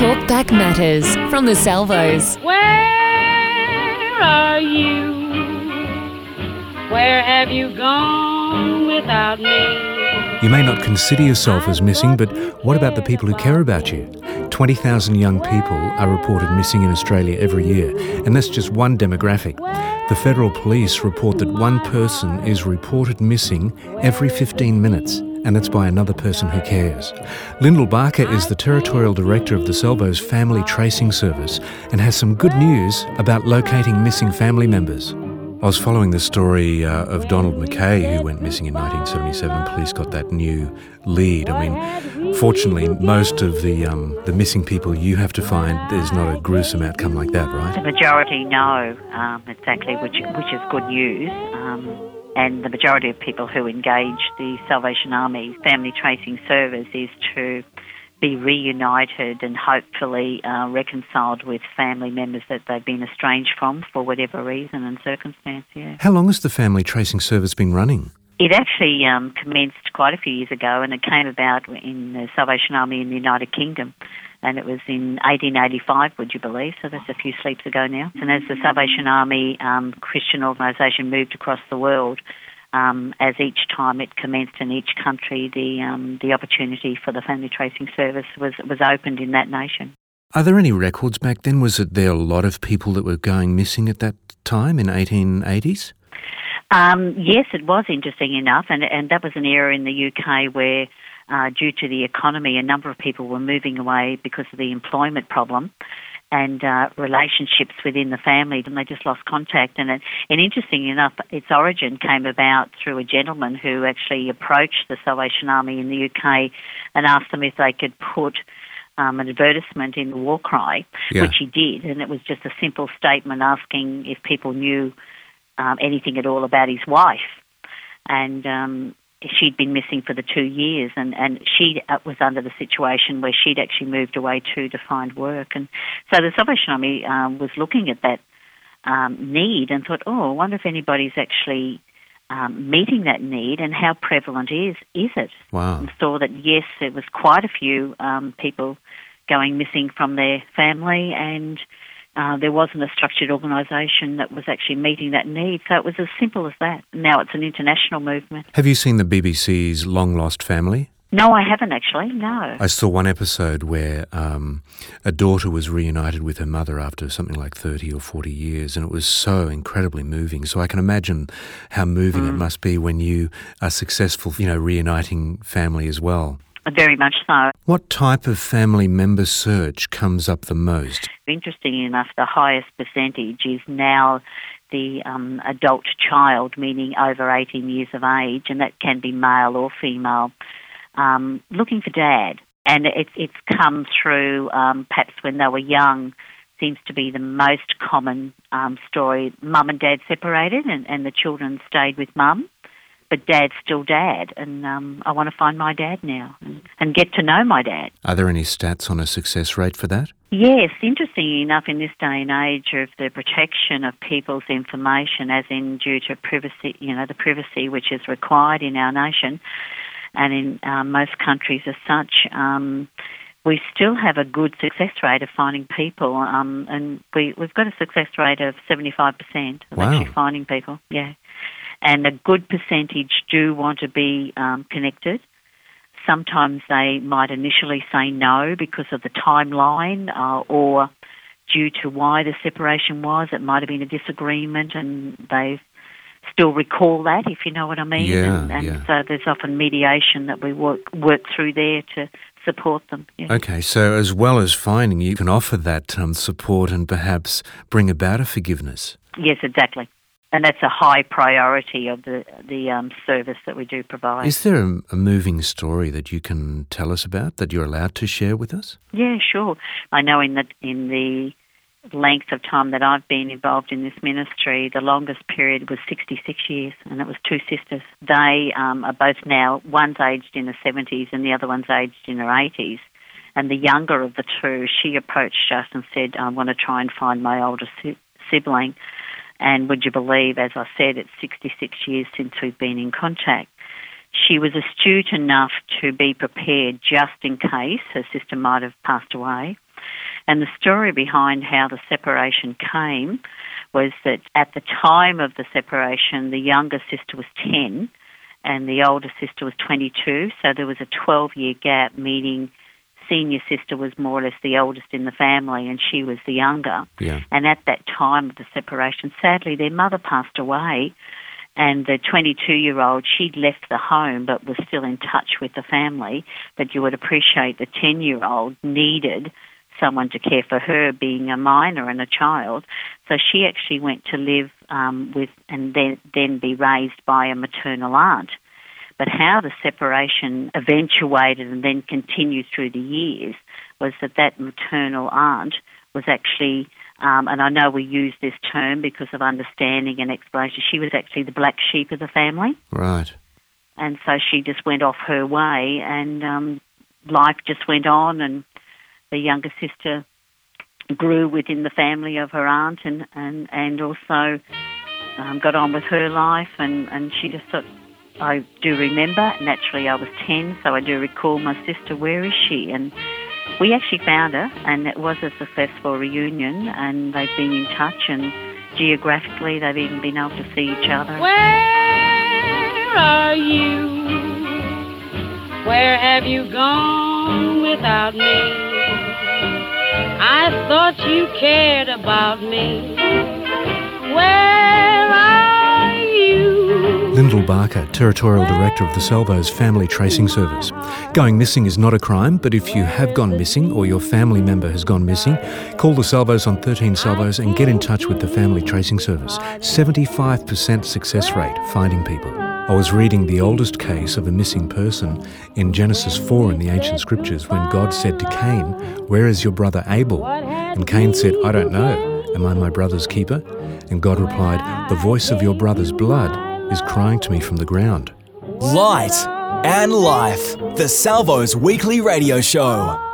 Talkback Matters from the Salvos. Where are you? Where have you gone without me? You may not consider yourself as missing, but what about the people who care about you? 20,000 young people are reported missing in Australia every year, and that's just one demographic. The federal police report that one person is reported missing every 15 minutes, and it's by another person who cares. Lyndall Barker is the Territorial Director of the Salvos Family Tracing Service and has some good news about locating missing family members. I was following the story uh, of Donald Mackay, who went missing in 1977. Police got that new lead. I mean, fortunately, most of the um, the missing people you have to find, there's not a gruesome outcome like that, right? The majority know um, exactly, which which is good news. Um, and the majority of people who engage the Salvation Army Family Tracing Service is to be reunited and hopefully uh, reconciled with family members that they've been estranged from for whatever reason and circumstance. Yeah. How long has the Family Tracing Service been running? It actually um, commenced quite a few years ago, and it came about in the Salvation Army in the United Kingdom. And it was in 1885, would you believe? So that's a few sleeps ago now. And as the Salvation Army um, Christian organisation moved across the world, um, as each time it commenced in each country, the um, the opportunity for the family tracing service was was opened in that nation. Are there any records back then? Was it there a lot of people that were going missing at that time in 1880s? Um, yes, it was interesting enough, and and that was an era in the UK where. Uh, due to the economy, a number of people were moving away because of the employment problem and uh, relationships within the family, and they just lost contact. And, it, and interesting enough, its origin came about through a gentleman who actually approached the Salvation Army in the UK and asked them if they could put um, an advertisement in the war cry, Yeah. which he did, and it was just a simple statement asking if people knew um, anything at all about his wife. And um, she'd been missing for the two years, and, and she uh, was under the situation where she'd actually moved away too to find work. And so the Salvation Army um, was looking at that um, need and thought, oh, I wonder if anybody's actually um, meeting that need and how prevalent is is it? Wow. And saw that yes, there was quite a few um, people going missing from their family, and uh, there wasn't a structured organisation that was actually meeting that need. So it was as simple as that. Now it's an international movement. Have you seen the BBC's Long Lost Family? No, I haven't actually. No. I saw one episode where um, a daughter was reunited with her mother after something like 30 or 40 years, and it was so incredibly moving. So I can imagine how moving it must be when you are successful, you know, reuniting family as well. Very much so. What type of family member search comes up the most? Interesting enough, the highest percentage is now the um, adult child, meaning over 18 years of age, and that can be male or female, um, looking for dad. And it's, it's come through um, perhaps when they were young, seems to be the most common um, story. Mum and dad separated, and, and the children stayed with mum. But dad's still dad, and um, I want to find my dad now and, and get to know my dad. Are there any stats on a success rate for that? Yes, interesting enough, in this day and age of the protection of people's information, as in due to privacy, you know, the privacy which is required in our nation and in uh, most countries as such, um, we still have a good success rate of finding people, um, and we, we've got a success rate of 75% of Wow. actually finding people, yeah. And a good percentage do want to be um, connected. Sometimes they might initially say no because of the timeline uh, or due to why the separation was. It might have been a disagreement and they still recall that, if you know what I mean. Yeah, and and yeah. so there's often mediation that we work, work through there to support them. Yeah. Okay, so as well as finding, you can offer that um, support and perhaps bring about a forgiveness. Yes, exactly. And that's a high priority of the, the um, service that we do provide. Is there a, a moving story that you can tell us about that you're allowed to share with us? Yeah, sure. I know in the in the length of time that I've been involved in this ministry, the longest period was 66 years, and it was two sisters. They um, are both now, one's aged in her 70s and the other one's aged in her 80s. And the younger of the two, she approached us and said, I want to try and find my older si- sibling. And would you believe, as I said, it's 66 years since we've been in contact. She was astute enough to be prepared just in case her sister might have passed away. And the story behind how the separation came was that at the time of the separation, the younger sister was 10 and the older sister was 22, so there was a 12 year gap, meaning senior sister was more or less the oldest in the family and she was the younger. Yeah. And at that time of the separation, sadly, their mother passed away. And the 22 year old, she'd left the home but was still in touch with the family. But you would appreciate the 10 year old needed someone to care for her, being a minor and a child. So she actually went to live um, with and then, then be raised by a maternal aunt. But how the separation eventuated and then continued through the years was that that maternal aunt was actually, um, and I know we use this term because of understanding and explanation, she was actually the black sheep of the family. Right. And so she just went off her way and um, life just went on and the younger sister grew within the family of her aunt and, and, and also um, got on with her life and, and she just thought, I do remember, naturally I was 10, so I do recall my sister, where is she? And we actually found her and it was a successful reunion and they've been in touch and geographically they've even been able to see each other. Where are you? Where have you gone without me? I thought you cared about me. Where? Lyndall Barker, Territorial Director of the Salvos Family Tracing Service. Going missing is not a crime, but if you have gone missing or your family member has gone missing, call the Salvos on 13 Salvos and get in touch with the Family Tracing Service. 75% success rate finding people. I was reading the oldest case of a missing person in Genesis 4 in the ancient scriptures when God said to Cain, Where is your brother Abel? And Cain said, I don't know. Am I my brother's keeper? And God replied, The voice of your brother's blood is crying to me from the ground. Light and Life, the Salvos Weekly Radio Show.